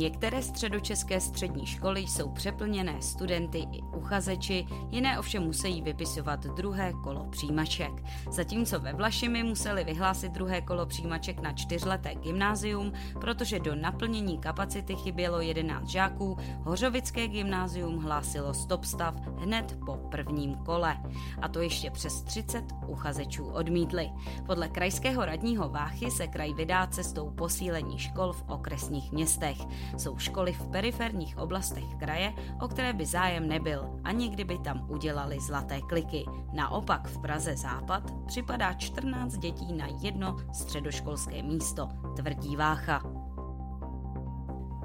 Některé středočeské střední školy jsou přeplněné studenty i uchazeči, jiné ovšem musí vypisovat druhé kolo přijímaček. Zatímco ve Vlašimi museli vyhlásit druhé kolo přijímaček na čtyřleté gymnázium, protože do naplnění kapacity chybělo 11 žáků, Hořovické gymnázium hlásilo stop stav hned po prvním kole. A to ještě přes 30 uchazečů odmítli. Podle krajského radního Váchy se kraj vydá cestou posílení škol v okresních městech jsou školy v periferních oblastech kraje, o které by zájem nebyl, ani kdyby tam udělali zlaté kliky. Naopak v Praze Západ připadá 14 dětí na jedno středoškolské místo, tvrdí Vácha.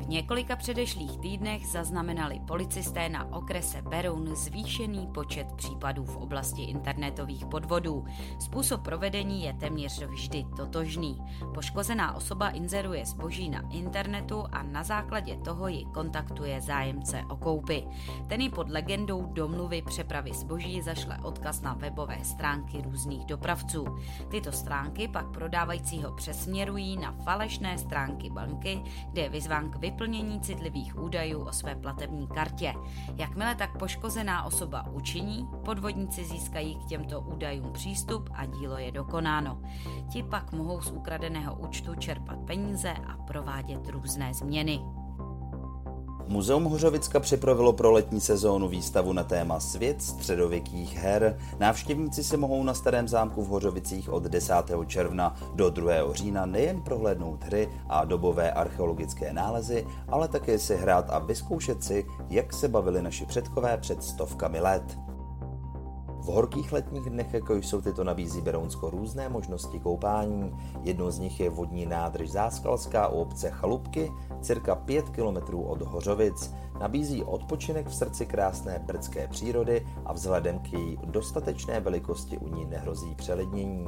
Několika předešlých týdnech zaznamenali policisté na okrese Beroun zvýšený počet případů v oblasti internetových podvodů. Způsob provedení je téměř vždy totožný. Poškozená osoba inzeruje zboží na internetu a na základě toho ji kontaktuje zájemce o koupy. Ten ji pod legendou domluvy přepravy zboží zašle odkaz na webové stránky různých dopravců. Tyto stránky pak prodávajícího přesměrují na falešné stránky banky, kde je vyzván k vyplnění citlivých údajů o své platební kartě. Jakmile tak poškozená osoba učiní, podvodníci získají k těmto údajům přístup a dílo je dokonáno. Ti pak mohou z ukradeného účtu čerpat peníze a provádět různé změny. Muzeum Hořovicka připravilo pro letní sezónu výstavu na téma Svět středověkých her. Návštěvníci si mohou na Starém zámku v Hořovicích od 10. června do 2. října nejen prohlédnout hry a dobové archeologické nálezy, ale také si hrát a vyzkoušet si, jak se bavili naši předkové před stovkami let. V horkých letních dnech, jako jsou tyto, nabízí Berounsko různé možnosti koupání. Jednou z nich je vodní nádrž Záskalská u obce Chalupky, cirka 5 km od Hořovic. Nabízí odpočinek v srdci krásné brdské přírody a vzhledem k její dostatečné velikosti u ní nehrozí přelednění.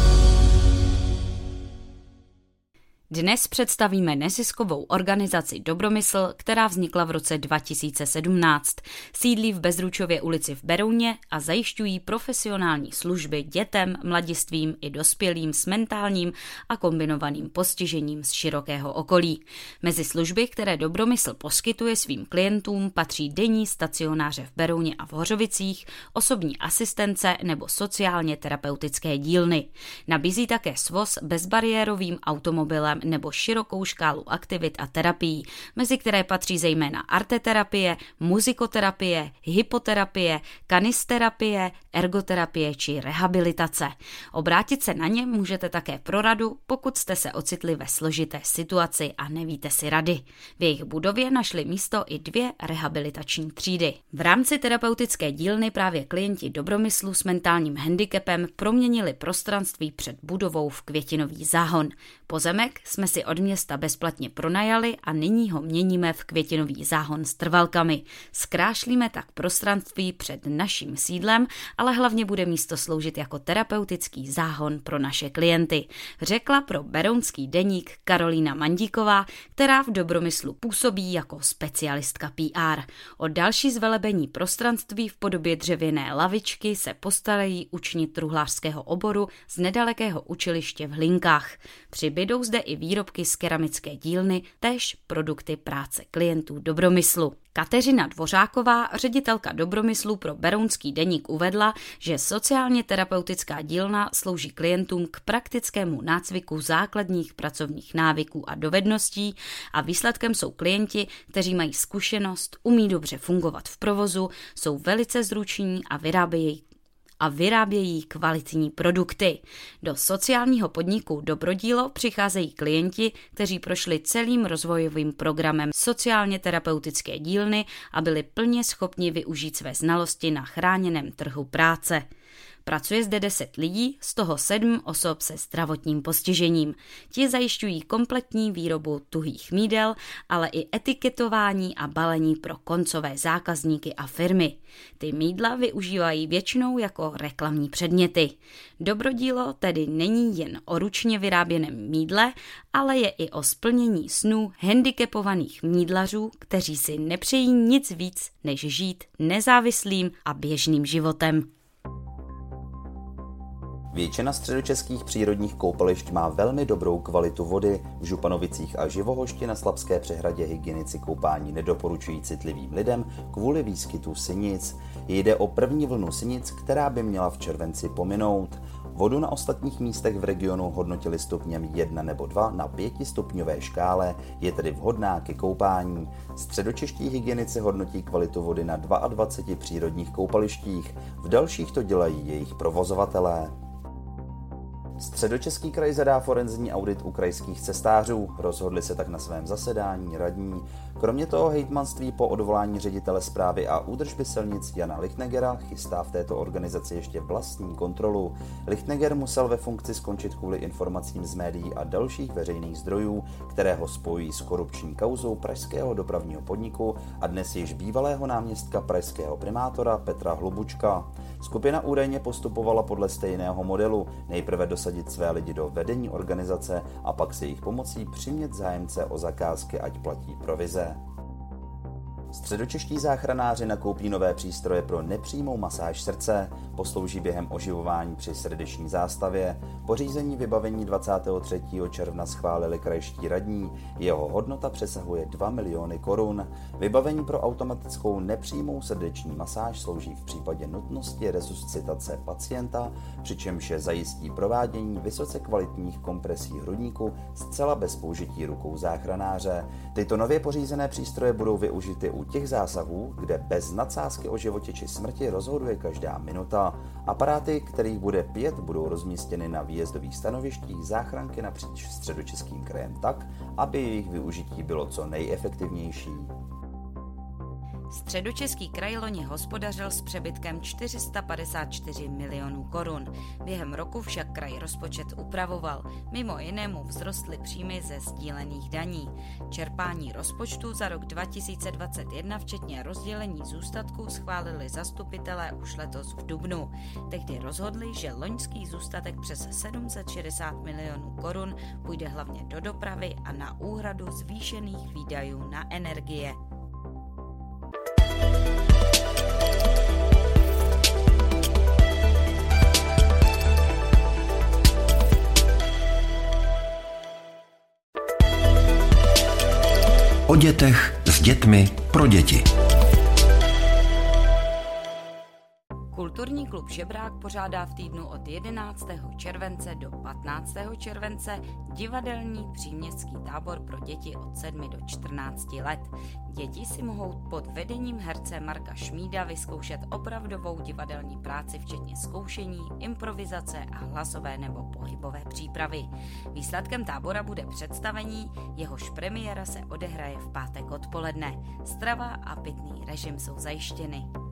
Dnes představíme neziskovou organizaci Dobromysl, která vznikla v roce 2017. Sídlí v Bezručově ulici v Berouně a zajišťují profesionální služby dětem, mladistvím i dospělým s mentálním a kombinovaným postižením z širokého okolí. Mezi služby, které Dobromysl poskytuje svým klientům, patří denní stacionáře v Berouně a v Hořovicích, osobní asistence nebo sociálně terapeutické dílny. Nabízí také svoz bezbariérovým automobilem nebo širokou škálu aktivit a terapií, mezi které patří zejména arteterapie, muzikoterapie, hypoterapie, kanisterapie, ergoterapie či rehabilitace. Obrátit se na ně můžete také pro radu, pokud jste se ocitli ve složité situaci a nevíte si rady. V jejich budově našli místo i dvě rehabilitační třídy. V rámci terapeutické dílny právě klienti dobromyslu s mentálním handicapem proměnili prostranství před budovou v květinový záhon. Pozemek jsme si od města bezplatně pronajali a nyní ho měníme v květinový záhon s trvalkami. Skrášlíme tak prostranství před naším sídlem, ale hlavně bude místo sloužit jako terapeutický záhon pro naše klienty, řekla pro Berounský deník Karolína Mandíková, která v Dobromyslu působí jako specialistka PR. O další zvelebení prostranství v podobě dřevěné lavičky se postarají učni truhlářského oboru z nedalekého učiliště v Hlinkách. Přibydou zde i výrobky z keramické dílny, též produkty práce klientů Dobromyslu. Kateřina Dvořáková, ředitelka Dobromyslu pro Berounský deník, uvedla, že sociálně terapeutická dílna slouží klientům k praktickému nácviku základních pracovních návyků a dovedností a výsledkem jsou klienti, kteří mají zkušenost, umí dobře fungovat v provozu, jsou velice zruční a vyrábějí a vyrábějí kvalitní produkty. Do sociálního podniku Dobrodílo přicházejí klienti, kteří prošli celým rozvojovým programem sociálně terapeutické dílny a byli plně schopni využít své znalosti na chráněném trhu práce. Pracuje zde 10 lidí, z toho 7 osob se zdravotním postižením. Ti zajišťují kompletní výrobu tuhých mídel, ale i etiketování a balení pro koncové zákazníky a firmy. Ty mídla využívají většinou jako reklamní předměty. Dobrodílo tedy není jen o ručně vyráběném mídle, ale je i o splnění snů handicapovaných mídlařů, kteří si nepřejí nic víc, než žít nezávislým a běžným životem. Většina středočeských přírodních koupališť má velmi dobrou kvalitu vody. V Županovicích a Živohošti na Slabské přehradě hygienici koupání nedoporučují citlivým lidem kvůli výskytu sinic. Jde o první vlnu sinic, která by měla v červenci pominout. Vodu na ostatních místech v regionu hodnotili stupněm 1 nebo 2 na 5 stupňové škále, je tedy vhodná ke koupání. Středočeští hygienici hodnotí kvalitu vody na 22 přírodních koupalištích, v dalších to dělají jejich provozovatelé. Středočeský kraj zadá forenzní audit u krajských cestářů. Rozhodli se tak na svém zasedání radní. Kromě toho hejtmanství po odvolání ředitele zprávy a údržby silnic Jana Lichtnegera chystá v této organizaci ještě vlastní kontrolu. Lichtneger musel ve funkci skončit kvůli informacím z médií a dalších veřejných zdrojů, které ho spojí s korupční kauzou pražského dopravního podniku a dnes již bývalého náměstka pražského primátora Petra Hlubučka. Skupina údajně postupovala podle stejného modelu, nejprve dosadit své lidi do vedení organizace a pak se jejich pomocí přimět zájemce o zakázky, ať platí provize. Středočeští záchranáři nakoupí nové přístroje pro nepřímou masáž srdce, poslouží během oživování při srdeční zástavě. Pořízení vybavení 23. června schválili krajští radní, jeho hodnota přesahuje 2 miliony korun. Vybavení pro automatickou nepřímou srdeční masáž slouží v případě nutnosti resuscitace pacienta, přičemž je zajistí provádění vysoce kvalitních kompresí hrudníku zcela bez použití rukou záchranáře. Tyto nově pořízené přístroje budou využity u těch zásahů, kde bez nadsázky o životě či smrti rozhoduje každá minuta. Aparáty, kterých bude pět, budou rozmístěny na výjezdových stanovištích záchranky napříč středočeským krajem tak, aby jejich využití bylo co nejefektivnější. Středočeský kraj loni hospodařil s přebytkem 454 milionů korun. Během roku však kraj rozpočet upravoval. Mimo jinému vzrostly příjmy ze sdílených daní. Čerpání rozpočtu za rok 2021, včetně rozdělení zůstatků, schválili zastupitelé už letos v Dubnu. Tehdy rozhodli, že loňský zůstatek přes 760 milionů korun půjde hlavně do dopravy a na úhradu zvýšených výdajů na energie. O dětech, s dětmi, pro děti. Kulturní klub Žebrák pořádá v týdnu od 11. července do 15. července divadelní příměstský tábor pro děti od 7 do 14 let. Děti si mohou pod vedením herce Marka Šmída vyzkoušet opravdovou divadelní práci, včetně zkoušení, improvizace a hlasové nebo pohybové přípravy. Výsledkem tábora bude představení, jehož premiéra se odehraje v pátek odpoledne. Strava a pitný režim jsou zajištěny.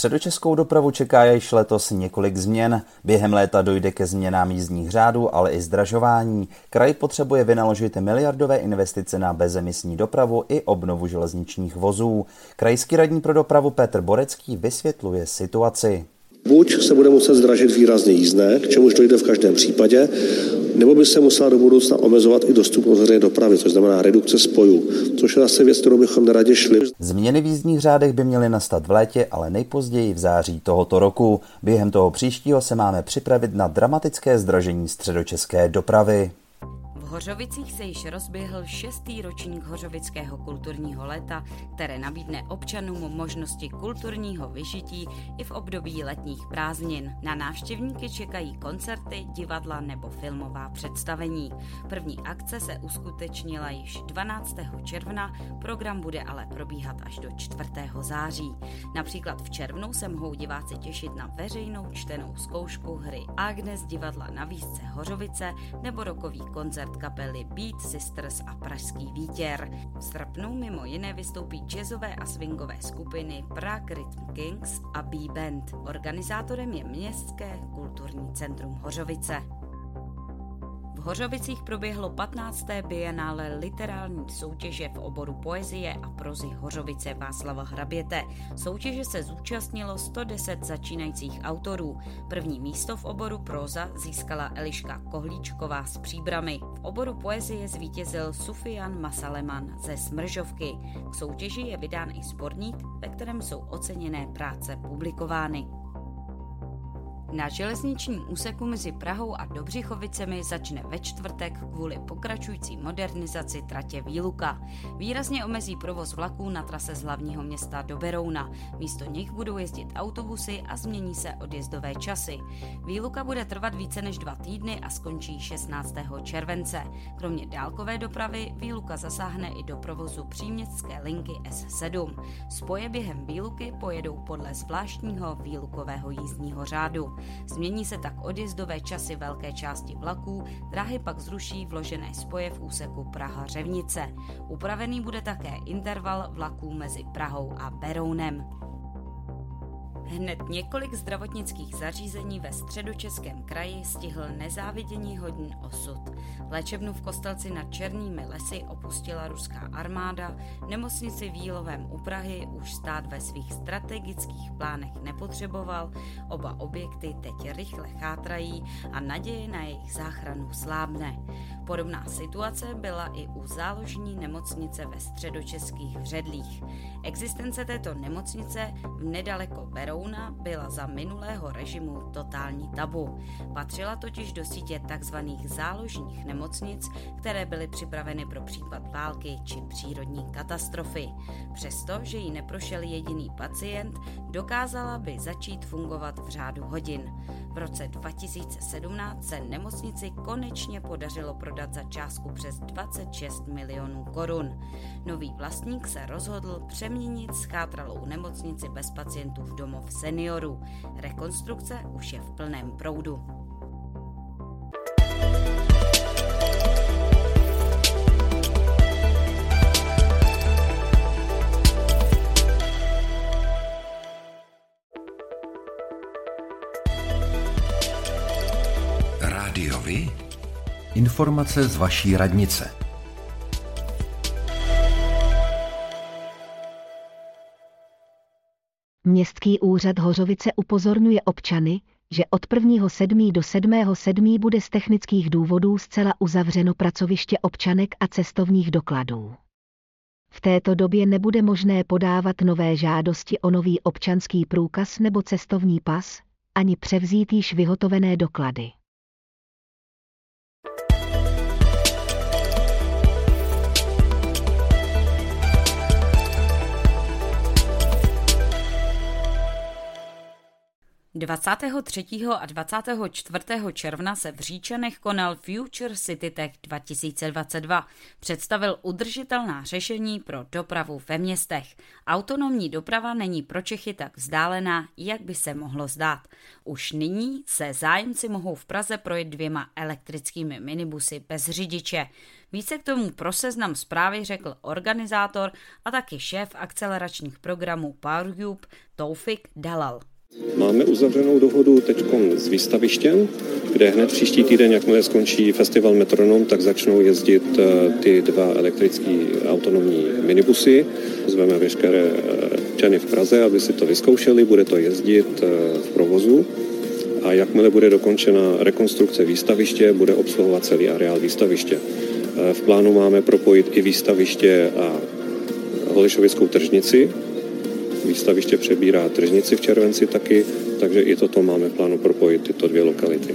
Středočeskou dopravu čeká již letos několik změn. Během léta dojde ke změnám jízdních řádů, ale i zdražování. Kraj potřebuje vynaložit miliardové investice na bezemisní dopravu i obnovu železničních vozů. Krajský radní pro dopravu Petr Borecký vysvětluje situaci. Buď se bude muset zdražit výrazně jízdné, k čemuž dojde v každém případě, nebo by se musela do budoucna omezovat i dostupnost veřejné dopravy, což znamená redukce spojů, což je zase věc, kterou bychom neradě šli. Změny v jízdních řádech by měly nastat v létě, ale nejpozději v září tohoto roku. Během toho příštího se máme připravit na dramatické zdražení středočeské dopravy. Hořovicích se již rozběhl šestý ročník Hořovického kulturního léta, které nabídne občanům možnosti kulturního vyžití i v období letních prázdnin. Na návštěvníky čekají koncerty, divadla nebo filmová představení. První akce se uskutečnila již 12. června, program bude ale probíhat až do 4. září. Například v červnu se mohou diváci těšit na veřejnou čtenou zkoušku hry Agnes divadla na výzce Hořovice nebo rokový koncert kapely Beat Sisters a Pražský vítěr. V srpnu mimo jiné vystoupí jazzové a swingové skupiny Prague Rhythm Kings a B-Band. Organizátorem je Městské kulturní centrum Hořovice. V Hořovicích proběhlo 15. bienále literální soutěže v oboru poezie a prozy Hořovice Václava Hraběte. Soutěže se zúčastnilo 110 začínajících autorů. První místo v oboru proza získala Eliška Kohlíčková z Příbramy. V oboru poezie zvítězil Sufian Masaleman ze Smržovky. K soutěži je vydán i sborník, ve kterém jsou oceněné práce publikovány. Na železničním úseku mezi Prahou a Dobřichovicemi začne ve čtvrtek kvůli pokračující modernizaci tratě Výluka. Výrazně omezí provoz vlaků na trase z hlavního města do Berouna. Místo nich budou jezdit autobusy a změní se odjezdové časy. Výluka bude trvat více než dva týdny a skončí 16. července. Kromě dálkové dopravy Výluka zasáhne i do provozu příměstské linky S7. Spoje během Výluky pojedou podle zvláštního výlukového jízdního řádu. Změní se tak odjezdové časy velké části vlaků, dráhy pak zruší vložené spoje v úseku Praha-Řevnice. Upravený bude také interval vlaků mezi Prahou a Berounem. Hned několik zdravotnických zařízení ve středočeském kraji stihl nezávidění hodný osud. Léčebnu v Kostelci nad Černými lesy opustila ruská armáda, nemocnici v Jílovém u Prahy už stát ve svých strategických plánech nepotřeboval, oba objekty teď rychle chátrají a naděje na jejich záchranu slábne. Podobná situace byla i u záložní nemocnice ve středočeských Vředlích. Existence této nemocnice v nedaleko Berouna byla za minulého režimu totální tabu. Patřila totiž do sítě tzv. záložních nemocnic, které byly připraveny pro případ války či přírodní katastrofy. Přesto, že jí neprošel jediný pacient, dokázala by začít fungovat v řádu hodin. V roce 2017 se nemocnici konečně podařilo prodat za částku přes 26 milionů korun. Nový vlastník se rozhodl přeměnit schátralou nemocnici bez pacientů v domov seniorů. Rekonstrukce už je v plném proudu. Informace z vaší radnice. Městský úřad Hořovice upozorňuje občany, že od 1.7. do 7.7. bude z technických důvodů zcela uzavřeno pracoviště občanek a cestovních dokladů. V této době nebude možné podávat nové žádosti o nový občanský průkaz nebo cestovní pas, ani převzít již vyhotovené doklady. 23. a 24. června se v Říčanech konal Future City Tech 2022. Představil udržitelná řešení pro dopravu ve městech. Autonomní doprava není pro Čechy tak vzdálená, jak by se mohlo zdát. Už nyní se zájemci mohou v Praze projet dvěma elektrickými minibusy bez řidiče. Více k tomu pro seznam zprávy řekl organizátor a taky šéf akceleračních programů PowerCube Toufik Dalal. Máme uzavřenou dohodu teď s výstavištěm, kde hned příští týden, jakmile skončí festival Metronom, tak začnou jezdit eh, ty dva elektrické autonomní minibusy. Zveme veškeré čany v Praze, aby si to vyzkoušeli, bude to jezdit eh, v provozu. a jakmile bude dokončena rekonstrukce výstaviště, bude obsluhovat celý areál výstaviště. V plánu máme propojit i výstaviště a Holešovickou tržnici. Výstaviště přebírá tržnici v červenci taky, takže i toto máme v plánu propojit tyto dvě lokality.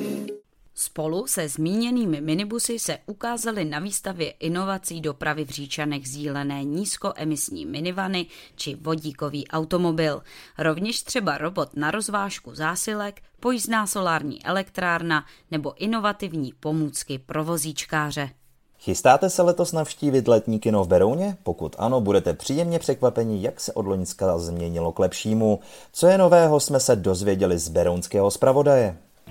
Spolu se zmíněnými minibusy se ukázaly na výstavě inovací dopravy v Říčanech zílené nízkoemisní minivany či vodíkový automobil. Rovněž třeba robot na rozvážku zásilek, pojízdná solární elektrárna nebo inovativní pomůcky pro vozíčkáře. Chystáte se letos navštívit letní kino v Berouně? Pokud ano, budete příjemně překvapeni, jak se od Loňska změnilo k lepšímu. Co je nového, jsme se dozvěděli z berounského zpravodaje.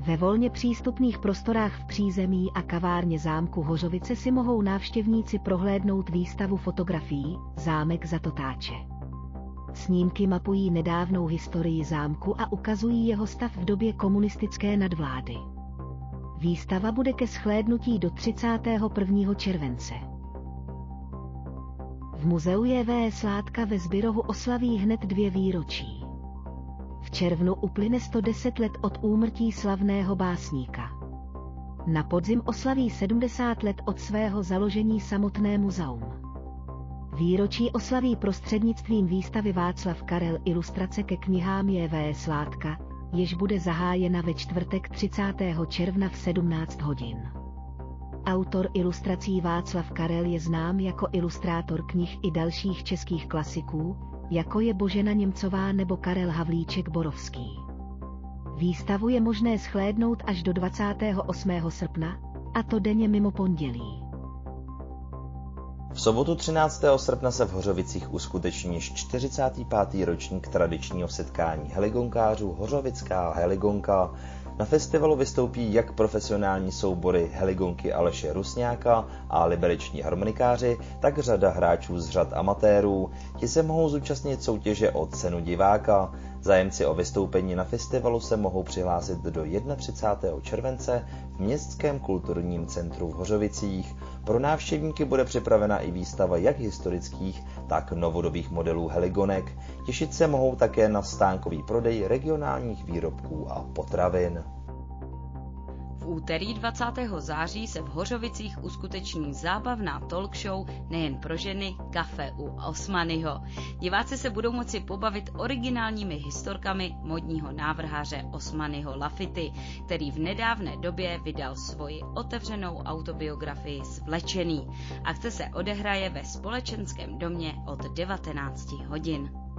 Ve volně přístupných prostorách v přízemí a kavárně zámku Hořovice si mohou návštěvníci prohlédnout výstavu fotografií Zámek za totáče. Snímky mapují nedávnou historii zámku a ukazují jeho stav v době komunistické nadvlády. Výstava bude ke schlédnutí do 31. července. V muzeu JV Sládka ve Zbyrohu oslaví hned dvě výročí. Červnu uplyne 110 let od úmrtí slavného básníka. Na podzim oslaví 70 let od svého založení samotné muzeum. Výročí oslaví prostřednictvím výstavy Václav Karel ilustrace ke knihám J.V. Sládka, jež bude zahájena ve čtvrtek 30. června v 17 hodin. Autor ilustrací Václav Karel je znám jako ilustrátor knih i dalších českých klasiků, jako je Božena Němcová nebo Karel Havlíček Borovský. Výstavu je možné schlédnout až do 28. srpna, a to denně mimo pondělí. V sobotu 13. srpna se v Hořovicích uskuteční 45. ročník tradičního setkání heligonkářů Hořovická heligonka, na festivalu vystoupí jak profesionální soubory heligonky Aleše Rusňáka a libereční harmonikáři, tak řada hráčů z řad amatérů. Ti se mohou zúčastnit soutěže o cenu diváka. Zájemci o vystoupení na festivalu se mohou přihlásit do 31. července v Městském kulturním centru v Hořovicích. Pro návštěvníky bude připravena i výstava jak historických, tak novodobých modelů heligonek. Těšit se mohou také na stánkový prodej regionálních výrobků a potravin úterý 20. září se v Hořovicích uskuteční zábavná talk show nejen pro ženy Kafe u Osmanyho. Diváci se budou moci pobavit originálními historkami modního návrháře Osmanyho Lafity, který v nedávné době vydal svoji otevřenou autobiografii Svlečený. Akce se odehraje ve společenském domě od 19 hodin.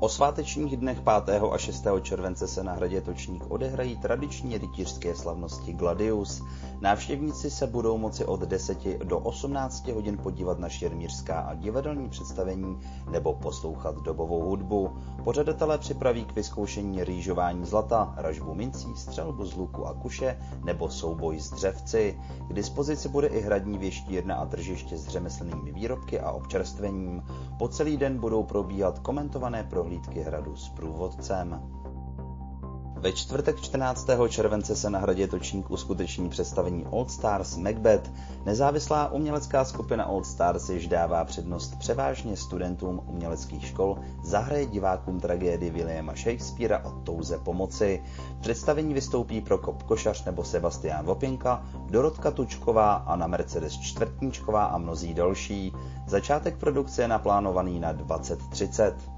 O svátečních dnech 5. a 6. července se na hradě Točník odehrají tradiční rytířské slavnosti Gladius. Návštěvníci se budou moci od 10 do 18 hodin podívat na šermířská a divadelní představení nebo poslouchat dobovou hudbu. Pořadatelé připraví k vyzkoušení rýžování zlata, ražbu mincí, střelbu z luku a kuše nebo souboj s dřevci. K dispozici bude i hradní věštírna a tržiště s řemeslnými výrobky a občerstvením. Po celý den budou probíhat komentované prohlídky hradu s průvodcem. Ve čtvrtek 14. července se na hradě Točník uskuteční představení Old Stars Macbeth. Nezávislá umělecká skupina Old Stars již dává přednost převážně studentům uměleckých škol, zahraje divákům tragédii Williama Shakespearea o touze pomoci. V představení vystoupí Prokop Košař nebo Sebastián Vopěnka, Dorotka Tučková, Anna Mercedes Čtvrtníčková a mnozí další. Začátek produkce je naplánovaný na 2030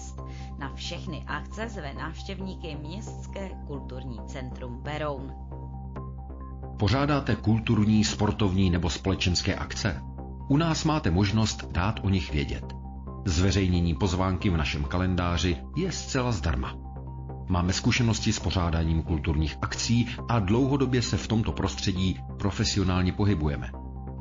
Na všechny akce zve návštěvníky Městské kulturní centrum Beroun. Pořádáte kulturní, sportovní nebo společenské akce? U nás máte možnost dát o nich vědět. Zveřejnění pozvánky v našem kalendáři je zcela zdarma. Máme zkušenosti s pořádáním kulturních akcí a dlouhodobě se v tomto prostředí profesionálně pohybujeme.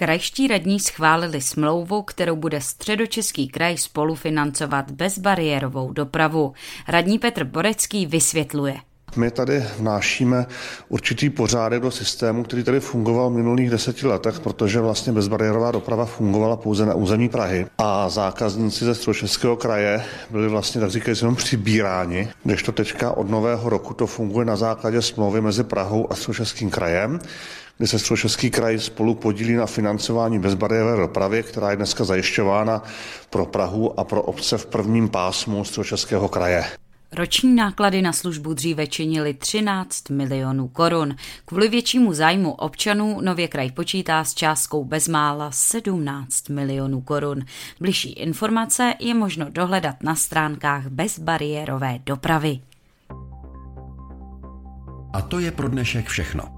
Krajští radní schválili smlouvu, kterou bude středočeský kraj spolufinancovat bezbariérovou dopravu. Radní Petr Borecký vysvětluje. My tady vnášíme určitý pořádek do systému, který tady fungoval v minulých deseti letech, protože vlastně bezbariérová doprava fungovala pouze na území Prahy a zákazníci ze středočeského kraje byli vlastně tak říkají jenom přibíráni, to teďka od nového roku to funguje na základě smlouvy mezi Prahou a středočeským krajem, kdy se Středočeský kraj spolu podílí na financování bezbariérové dopravy, která je dneska zajišťována pro Prahu a pro obce v prvním pásmu Středočeského kraje. Roční náklady na službu dříve činily 13 milionů korun. Kvůli většímu zájmu občanů nově kraj počítá s částkou bezmála 17 milionů korun. Bližší informace je možno dohledat na stránkách bezbariérové dopravy. A to je pro dnešek všechno.